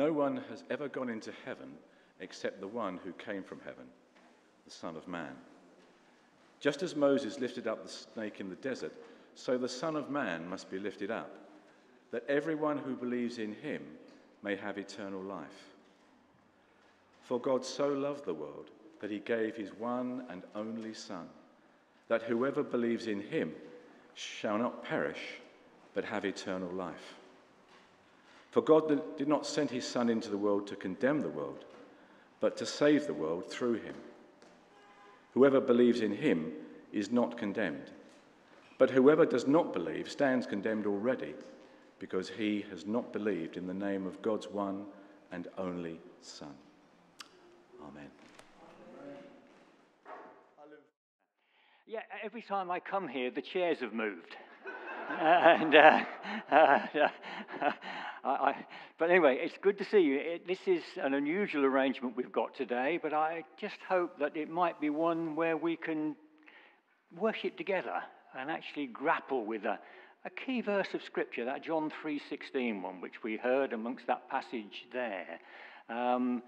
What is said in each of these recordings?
No one has ever gone into heaven except the one who came from heaven, the Son of Man. Just as Moses lifted up the snake in the desert, so the Son of Man must be lifted up, that everyone who believes in him may have eternal life. For God so loved the world that he gave his one and only Son, that whoever believes in him shall not perish, but have eternal life. For God did not send his Son into the world to condemn the world, but to save the world through him. Whoever believes in him is not condemned, but whoever does not believe stands condemned already, because he has not believed in the name of God's one and only Son. Amen. Yeah, every time I come here, the chairs have moved. and uh, uh, I, I, but anyway, it's good to see you. It, this is an unusual arrangement we've got today, but I just hope that it might be one where we can worship together and actually grapple with a, a key verse of Scripture, that John 3.16 one, which we heard amongst that passage there. Um,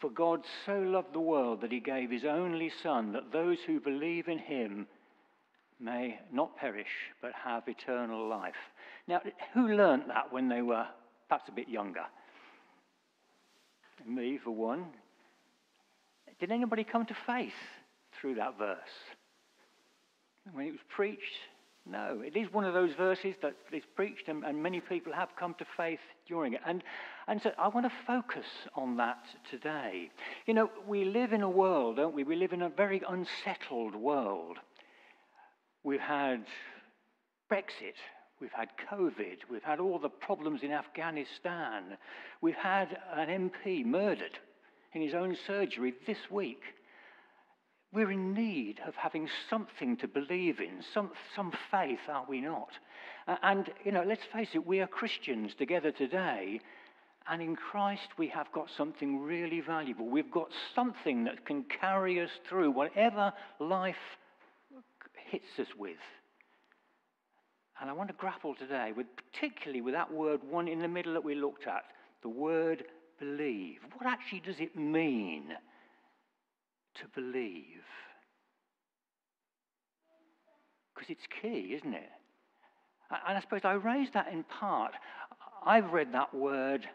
For God so loved the world that he gave his only Son, that those who believe in him may not perish, but have eternal life. Now, who learnt that when they were perhaps a bit younger? Me, for one. Did anybody come to faith through that verse? When it was preached? No. It is one of those verses that is preached, and, and many people have come to faith during it. And, and so I want to focus on that today. You know, we live in a world, don't we? We live in a very unsettled world. We've had Brexit. We've had COVID. We've had all the problems in Afghanistan. We've had an MP murdered in his own surgery this week. We're in need of having something to believe in, some, some faith, are we not? And, you know, let's face it, we are Christians together today, and in Christ we have got something really valuable. We've got something that can carry us through whatever life hits us with. And I want to grapple today with particularly with that word one in the middle that we looked at, the word believe. What actually does it mean to believe? Because it's key, isn't it? And I suppose I raise that in part. I've read that word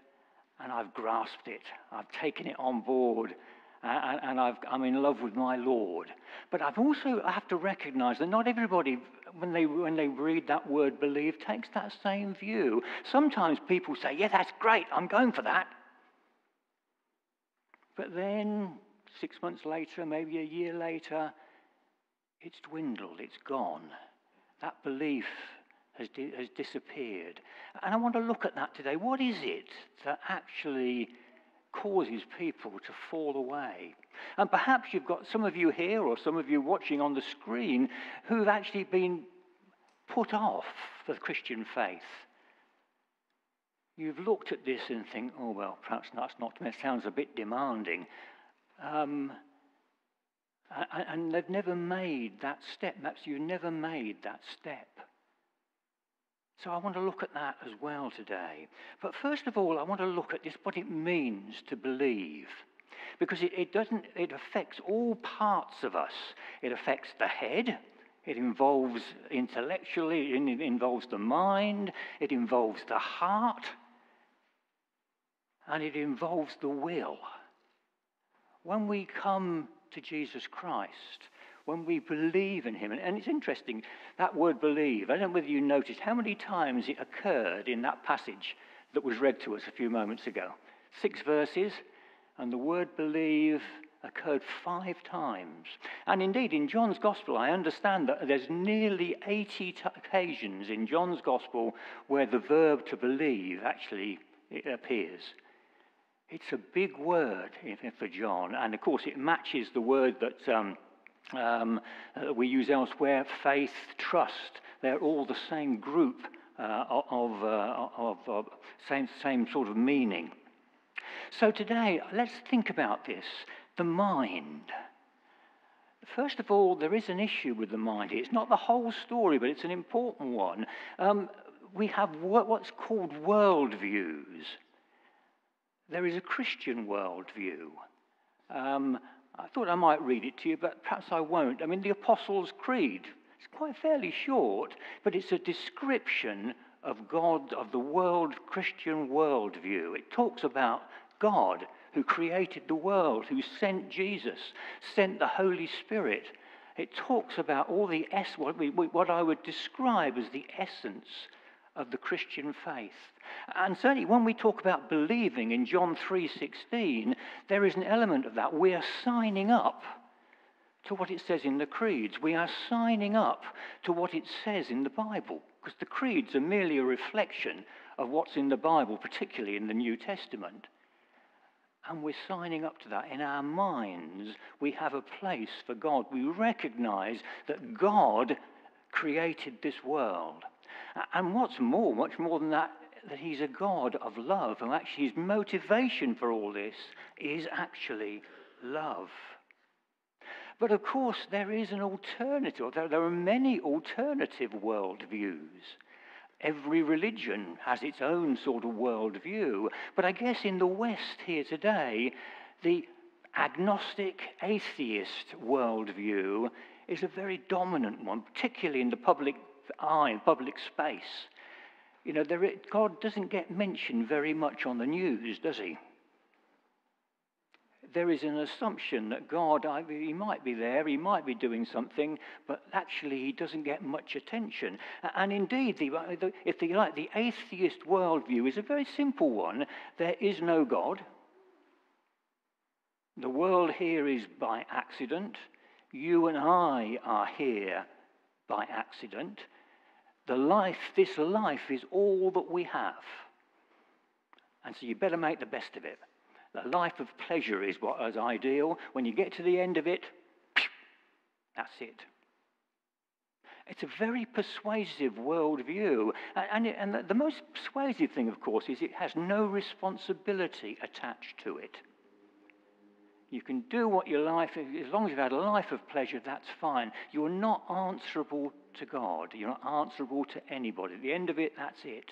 and I've grasped it. I've taken it on board and, and i am in love with my Lord. But I've also I have to recognize that not everybody, when they, when they read that word believe, takes that same view. Sometimes people say, Yeah, that's great, I'm going for that. But then, six months later, maybe a year later, it's dwindled, it's gone. That belief has, di- has disappeared. And I want to look at that today. What is it that actually causes people to fall away. And perhaps you've got some of you here or some of you watching on the screen who've actually been put off the Christian faith. You've looked at this and think, oh, well, perhaps that's not, it sounds a bit demanding. Um, and they've never made that step. Perhaps you've never made that step. So I want to look at that as well today. But first of all, I want to look at this, what it means to believe. Because it, it doesn't, it affects all parts of us. It affects the head, it involves intellectually, it involves the mind, it involves the heart, and it involves the will. When we come to Jesus Christ, when we believe in him. And it's interesting, that word believe, I don't know whether you noticed how many times it occurred in that passage that was read to us a few moments ago. Six verses, and the word believe occurred five times. And indeed, in John's Gospel, I understand that there's nearly 80 t- occasions in John's Gospel where the verb to believe actually appears. It's a big word for John, and of course, it matches the word that. Um, um, uh, we use elsewhere faith, trust. They're all the same group uh, of, uh, of, of same, same sort of meaning. So today, let's think about this the mind. First of all, there is an issue with the mind. It's not the whole story, but it's an important one. Um, we have what's called worldviews. there is a Christian worldview. Um, I thought I might read it to you, but perhaps I won't. I mean, the Apostles' Creed, it's quite fairly short, but it's a description of God, of the world, Christian worldview. It talks about God who created the world, who sent Jesus, sent the Holy Spirit. It talks about all the what, what I would describe as the essence of the Christian faith. And certainly when we talk about believing in John 3:16, there is an element of that. We are signing up to what it says in the creeds. We are signing up to what it says in the Bible, because the creeds are merely a reflection of what's in the Bible, particularly in the New Testament. And we're signing up to that. In our minds, we have a place for God. We recognize that God created this world. And what's more, much more than that, that he's a God of love, and actually his motivation for all this is actually love. But of course, there is an alternative. There, there are many alternative worldviews. Every religion has its own sort of worldview. But I guess in the West here today, the agnostic atheist worldview is a very dominant one, particularly in the public eye, in public space. You know, there, God doesn't get mentioned very much on the news, does he? There is an assumption that God, he might be there, he might be doing something, but actually he doesn't get much attention. And indeed, the, uh, if you like, the atheist worldview is a very simple one. There is no God. The world here is by accident. You and I are here by accident. The life, this life, is all that we have. And so you better make the best of it. The life of pleasure is what is ideal. When you get to the end of it, that's it. It's a very persuasive worldview. And, and, and the most persuasive thing, of course, is it has no responsibility attached to it. You can do what your life, as long as you've had a life of pleasure, that's fine. You're not answerable to God. You're not answerable to anybody. At the end of it, that's it.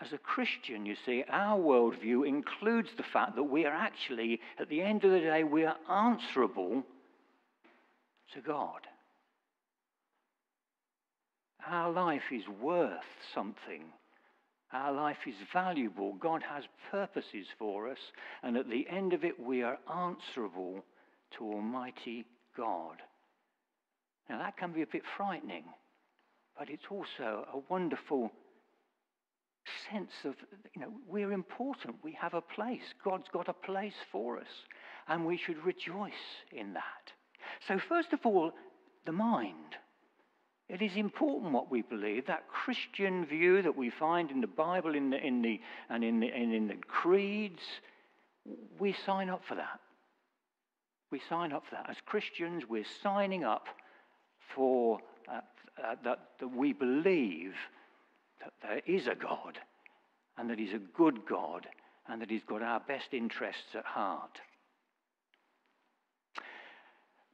As a Christian, you see, our worldview includes the fact that we are actually, at the end of the day, we are answerable to God. Our life is worth something. Our life is valuable. God has purposes for us. And at the end of it, we are answerable to Almighty God. Now, that can be a bit frightening, but it's also a wonderful sense of, you know, we're important. We have a place. God's got a place for us. And we should rejoice in that. So, first of all, the mind. It is important what we believe, that Christian view that we find in the Bible in the, in the, and in the, and in the creeds. We sign up for that. We sign up for that. As Christians, we're signing up for uh, uh, that, that we believe that there is a God and that He's a good God and that He's got our best interests at heart.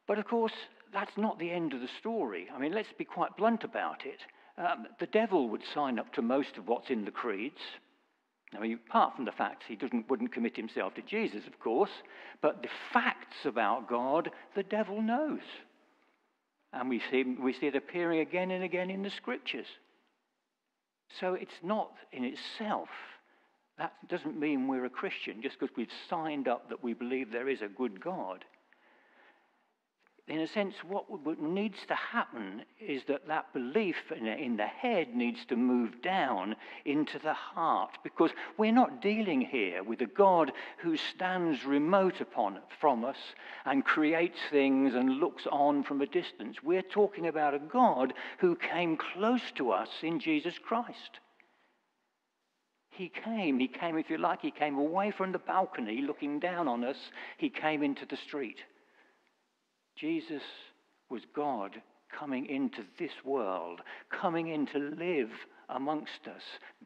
But of course, that's not the end of the story. I mean, let's be quite blunt about it. Um, the devil would sign up to most of what's in the creeds. Now, apart from the fact he wouldn't commit himself to Jesus, of course, but the facts about God, the devil knows. And we see, we see it appearing again and again in the scriptures. So it's not in itself, that doesn't mean we're a Christian just because we've signed up that we believe there is a good God in a sense, what needs to happen is that that belief in the head needs to move down into the heart because we're not dealing here with a God who stands remote upon, from us and creates things and looks on from a distance. We're talking about a God who came close to us in Jesus Christ. He came, he came, if you like, he came away from the balcony looking down on us, he came into the street. Jesus was God coming into this world, coming in to live amongst us.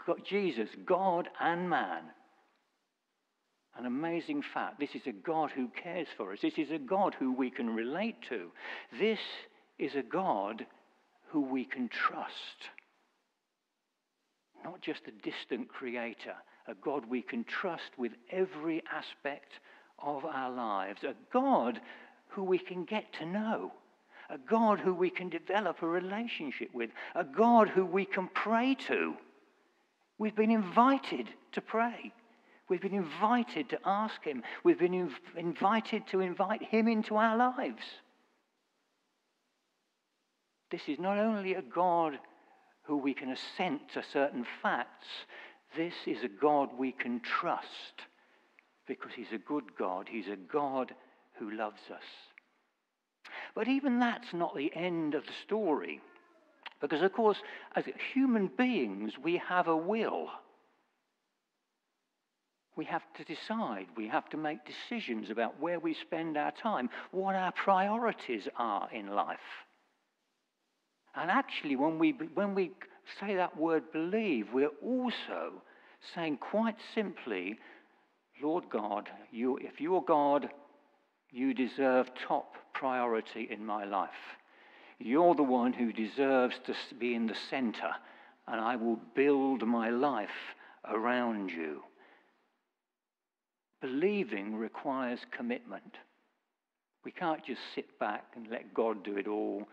God, Jesus, God and man. An amazing fact. This is a God who cares for us. This is a God who we can relate to. This is a God who we can trust. Not not just a distant creator, a God we can trust with every aspect of our lives, a God who we can get to know, a God who we can develop a relationship with, a God who we can pray to. We've been invited to pray. We've been invited to ask Him. We've been inv- invited to invite Him into our lives. This is not only a God who we can assent to certain facts, this is a God we can trust because He's a good God. He's a God who loves us. But even that's not the end of the story. Because, of course, as human beings, we have a will. We have to decide. We have to make decisions about where we spend our time, what our priorities are in life. And actually, when we, when we say that word believe, we're also saying quite simply, Lord God, you, if you're God, you deserve top priority in my life. You're the one who deserves to be in the center, and I will build my life around you. Believing requires commitment. We can't just sit back and let God do it all.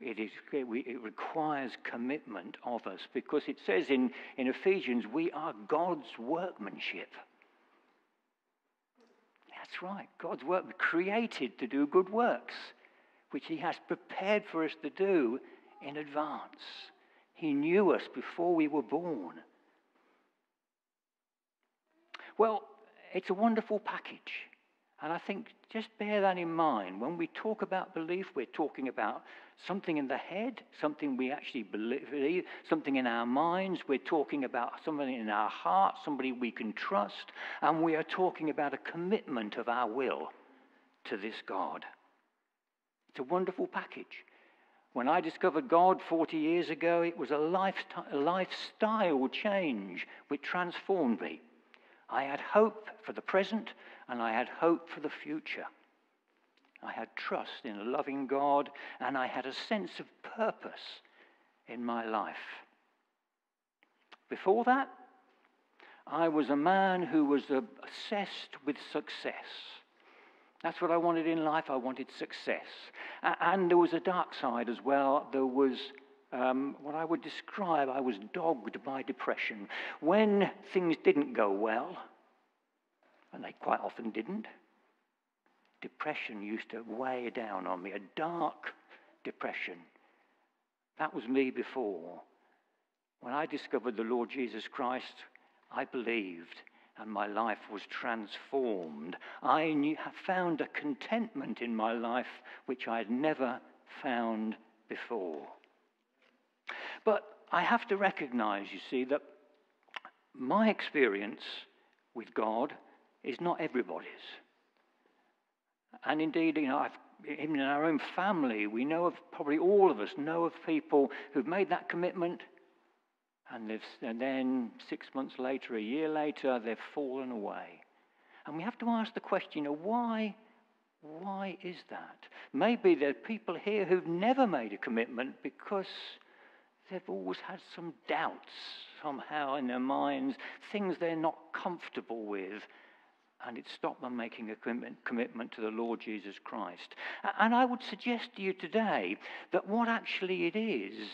It, is, it requires commitment of us because it says in, in Ephesians, we are God's workmanship. That's right, God's work, was created to do good works, which He has prepared for us to do in advance. He knew us before we were born. Well, it's a wonderful package. And I think just bear that in mind. When we talk about belief, we're talking about something in the head, something we actually believe, something in our minds. We're talking about something in our heart, somebody we can trust. And we are talking about a commitment of our will to this God. It's a wonderful package. When I discovered God 40 years ago, it was a lifestyle change which transformed me. I had hope for the present and I had hope for the future. I had trust in a loving God and I had a sense of purpose in my life. Before that, I was a man who was obsessed with success. That's what I wanted in life. I wanted success. And there was a dark side as well. There was um, what I would describe, I was dogged by depression. When things didn't go well, and they quite often didn't, depression used to weigh down on me, a dark depression. That was me before. When I discovered the Lord Jesus Christ, I believed and my life was transformed. I knew, found a contentment in my life which I had never found before. But I have to recognize, you see, that my experience with God is not everybody's. And indeed, you know, I've, even in our own family, we know of, probably all of us know of people who've made that commitment and, and then six months later, a year later, they've fallen away. And we have to ask the question, you know, why, why is that? Maybe there are people here who've never made a commitment because they've always had some doubts somehow in their minds, things they're not comfortable with, and it stopped them making a commitment to the Lord Jesus Christ. And I would suggest to you today that what actually it is,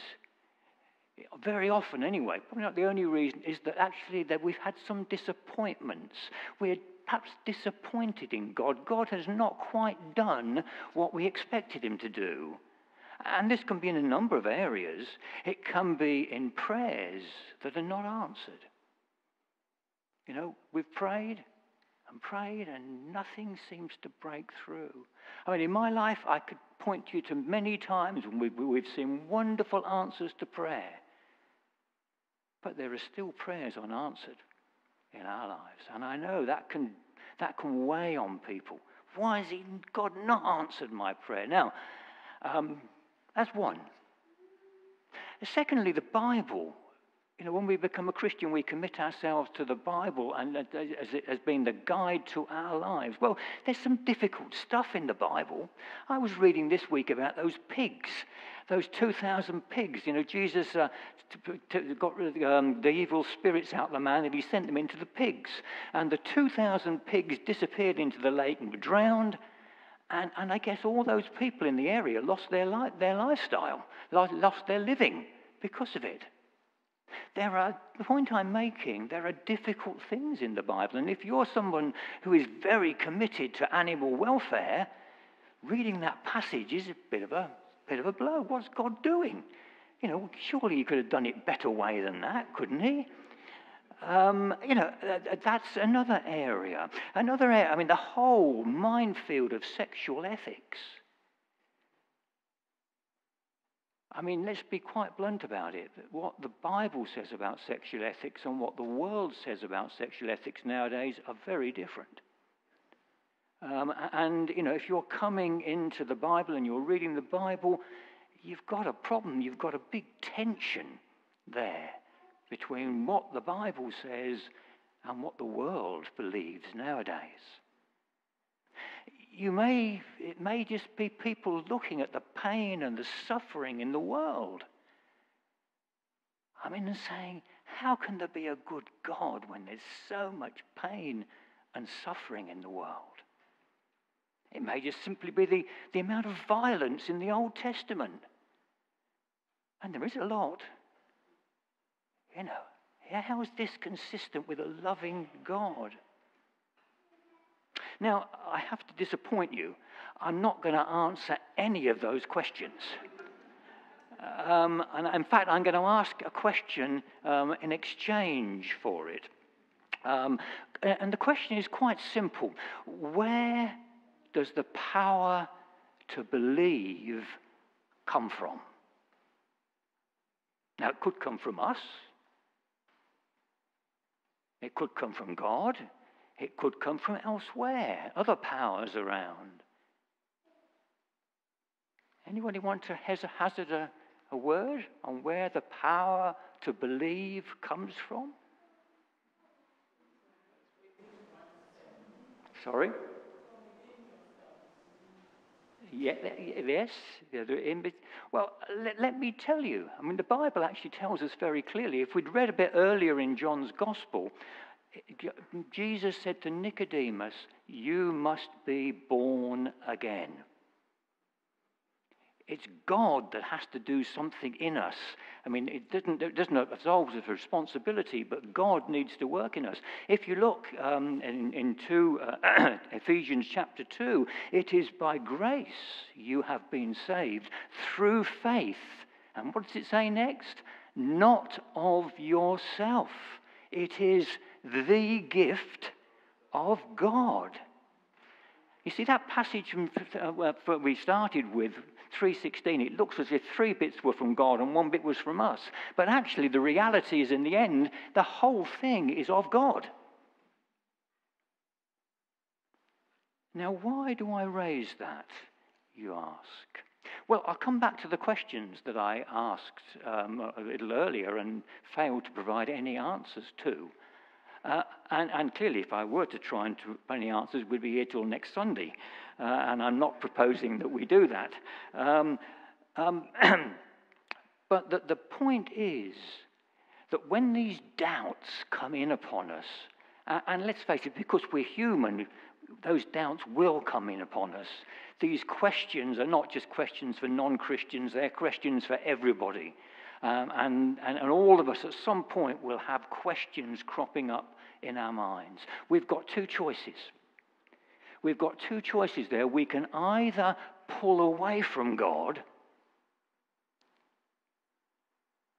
very often anyway, probably not the only reason, is that actually that we've had some disappointments. We're perhaps disappointed in God. God has not quite done what we expected him to do. And this can be in a number of areas. It can be in prayers that are not answered. You know, we've prayed and prayed and nothing seems to break through. I mean, in my life, I could point you to many times when we've, we've seen wonderful answers to prayer. But there are still prayers unanswered in our lives. And I know that can, that can weigh on people. Why has God not answered my prayer? Now, um, that's one. Secondly, the Bible you know, when we become a Christian, we commit ourselves to the Bible and as it has been the guide to our lives. Well, there's some difficult stuff in the Bible. I was reading this week about those pigs, those 2,000 pigs. You know, Jesus uh, got rid of um, the evil spirits out of the man and he sent them into the pigs. And the 2,000 pigs disappeared into the lake and were drowned. And, and I guess all those people in the area lost their, li- their lifestyle, lost their living because of it. There are, the point I'm making, there are difficult things in the Bible. And if you're someone who is very committed to animal welfare, reading that passage is a bit of a, bit of a blow. What's God doing? You know, surely he could have done it better way than that, couldn't he? Um, you know, that's another area. Another area, I mean, the whole minefield of sexual ethics. I mean, let's be quite blunt about it. What the Bible says about sexual ethics and what the world says about sexual ethics nowadays are very different. Um, and, you know, if you're coming into the Bible and you're reading the Bible, you've got a problem. You've got a big tension there between what the Bible says and what the world believes nowadays you may, it may just be people looking at the pain and the suffering in the world. I mean, saying, how can there be a good God when there's so much pain and suffering in the world? It may just simply be the, the amount of violence in the Old Testament. And there is a lot. You know, how is this consistent with a loving God? Now, I have to disappoint you. I'm not going to answer any of those questions. Um, and in fact, I'm going to ask a question um, in exchange for it. Um, and the question is quite simple Where does the power to believe come from? Now, it could come from us, it could come from God, it could come from elsewhere, other powers around. Anybody want to hazard a, a word on where the power to believe comes from? Sorry? Yeah, yes. Well, let, let, me tell you. I mean, the Bible actually tells us very clearly. If we'd read a bit earlier in John's Gospel, Jesus said to Nicodemus, You must be born again. It's God that has to do something in us. I mean, it doesn't, it doesn't absolve us of responsibility, but God needs to work in us. If you look um, in, in two, uh, Ephesians chapter 2, it is by grace you have been saved through faith. And what does it say next? Not of yourself. It is the gift of God. You see, that passage uh, we started with, 3.16, it looks as if three bits were from God and one bit was from us. But actually, the reality is, in the end, the whole thing is of God. Now, why do I raise that, you ask? Well, I'll come back to the questions that I asked um, a little earlier and failed to provide any answers to. And, and, clearly, if I were to try and to any answers, we'd be here till next Sunday. Uh, and I'm not proposing that we do that. Um, um, but the, the point is that when these doubts come in upon us, uh, and let's face it, because we're human, those doubts will come in upon us. These questions are not just questions for non Christians, they're questions for everybody. Um, and, and, and all of us at some point will have questions cropping up in our minds. We've got two choices. We've got two choices there. We can either pull away from God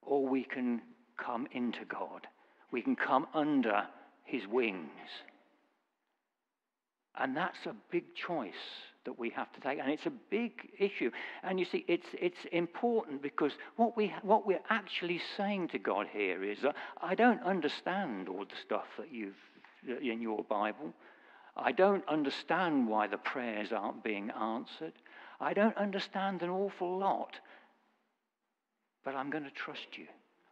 or we can come into God. We can come under his wings. And that's a big choice that we have to take. And it's a big issue. And you see, it's, it's important because what, we, what we're actually saying to God here is that I don't understand all the stuff that you've in your Bible. I don't understand why the prayers aren't being answered. I don't understand an awful lot. But I'm going to trust you.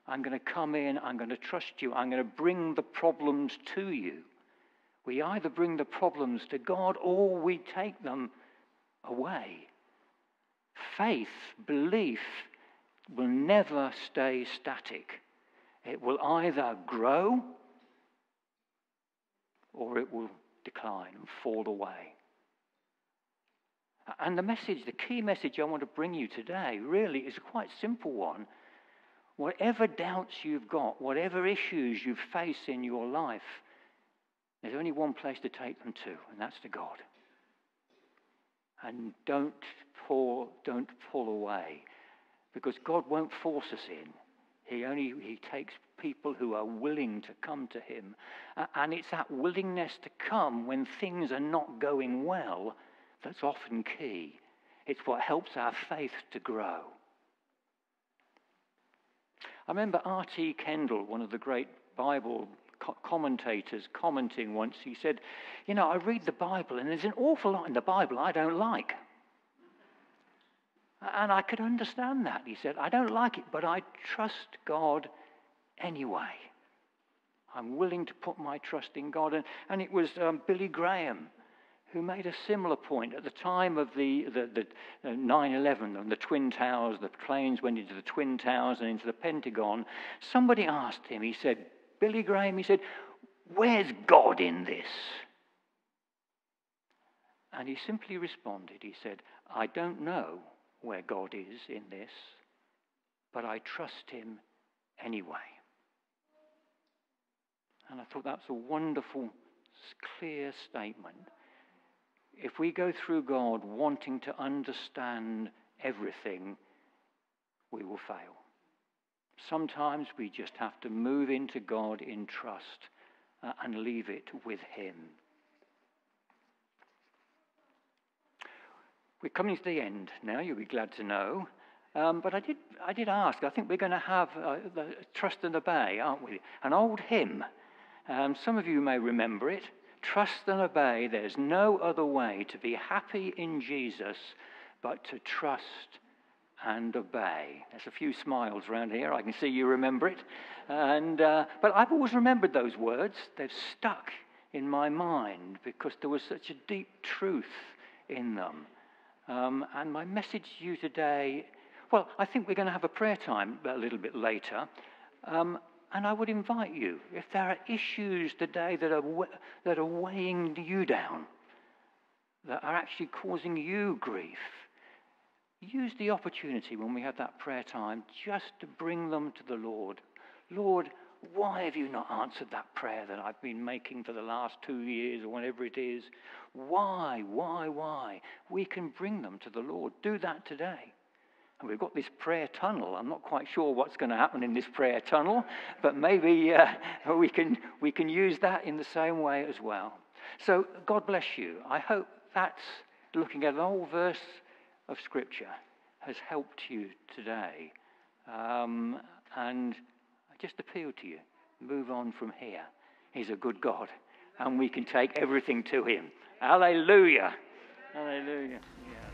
I'm going to come in, I'm going to trust you, I'm going to bring the problems to you. We either bring the problems to God or we take them away. Faith, belief, will never stay static. It will either grow or it will decline and fall away. And the message, the key message I want to bring you today, really is a quite simple one. Whatever doubts you've got, whatever issues you face in your life, there's only one place to take them to, and that's to God. And don't pull, don't pull away, because God won't force us in. He only he takes people who are willing to come to him. And it's that willingness to come when things are not going well that's often key. It's what helps our faith to grow. I remember R.T. Kendall, one of the great Bible commentators, commenting once, he said, You know, I read the Bible, and there's an awful lot in the Bible I don't like. And I could understand that. He said, I don't like it, but I trust God anyway. I'm willing to put my trust in God. And, and it was um, Billy Graham who made a similar point at the time of the, the, the 9-11 and the Twin Towers, the planes went into the Twin Towers and into the Pentagon. Somebody asked him, he said, Billy Graham, he said, where's God in this? And he simply responded, he said, I don't know where God is in this, but I trust him anyway. And I thought that's a wonderful, clear statement. If we go through God wanting to understand everything, we will fail. Sometimes we just have to move into God in trust uh, and leave it with Him. We're coming to the end now, you'll be glad to know. Um, but I did, I did ask, I think we're going to have uh, the Trust and Obey, aren't we? An old hymn. Um, some of you may remember it. Trust and obey. There's no other way to be happy in Jesus but to trust and obey. There's a few smiles around here. I can see you remember it. And, uh, but I've always remembered those words. They've stuck in my mind because there was such a deep truth in them. Um, and my message to you today, well, I think we're going to have a prayer time a little bit later. Um, and I would invite you, if there are issues today that are, that are weighing you down, that are actually causing you grief, use the opportunity when we have that prayer time just to bring them to the Lord. Lord, why have you not answered that prayer that I've been making for the last two years or whatever it is? Why, why, why? We can bring them to the Lord. Do that today. And we've got this prayer tunnel. I'm not quite sure what's going to happen in this prayer tunnel, but maybe uh, we, can, we can use that in the same way as well. So, God bless you. I hope that's looking at an old verse of Scripture has helped you today. Um, and I just appeal to you. Move on from here. He's a good God, and we can take everything to Him. Hallelujah. Hallelujah. Yeah.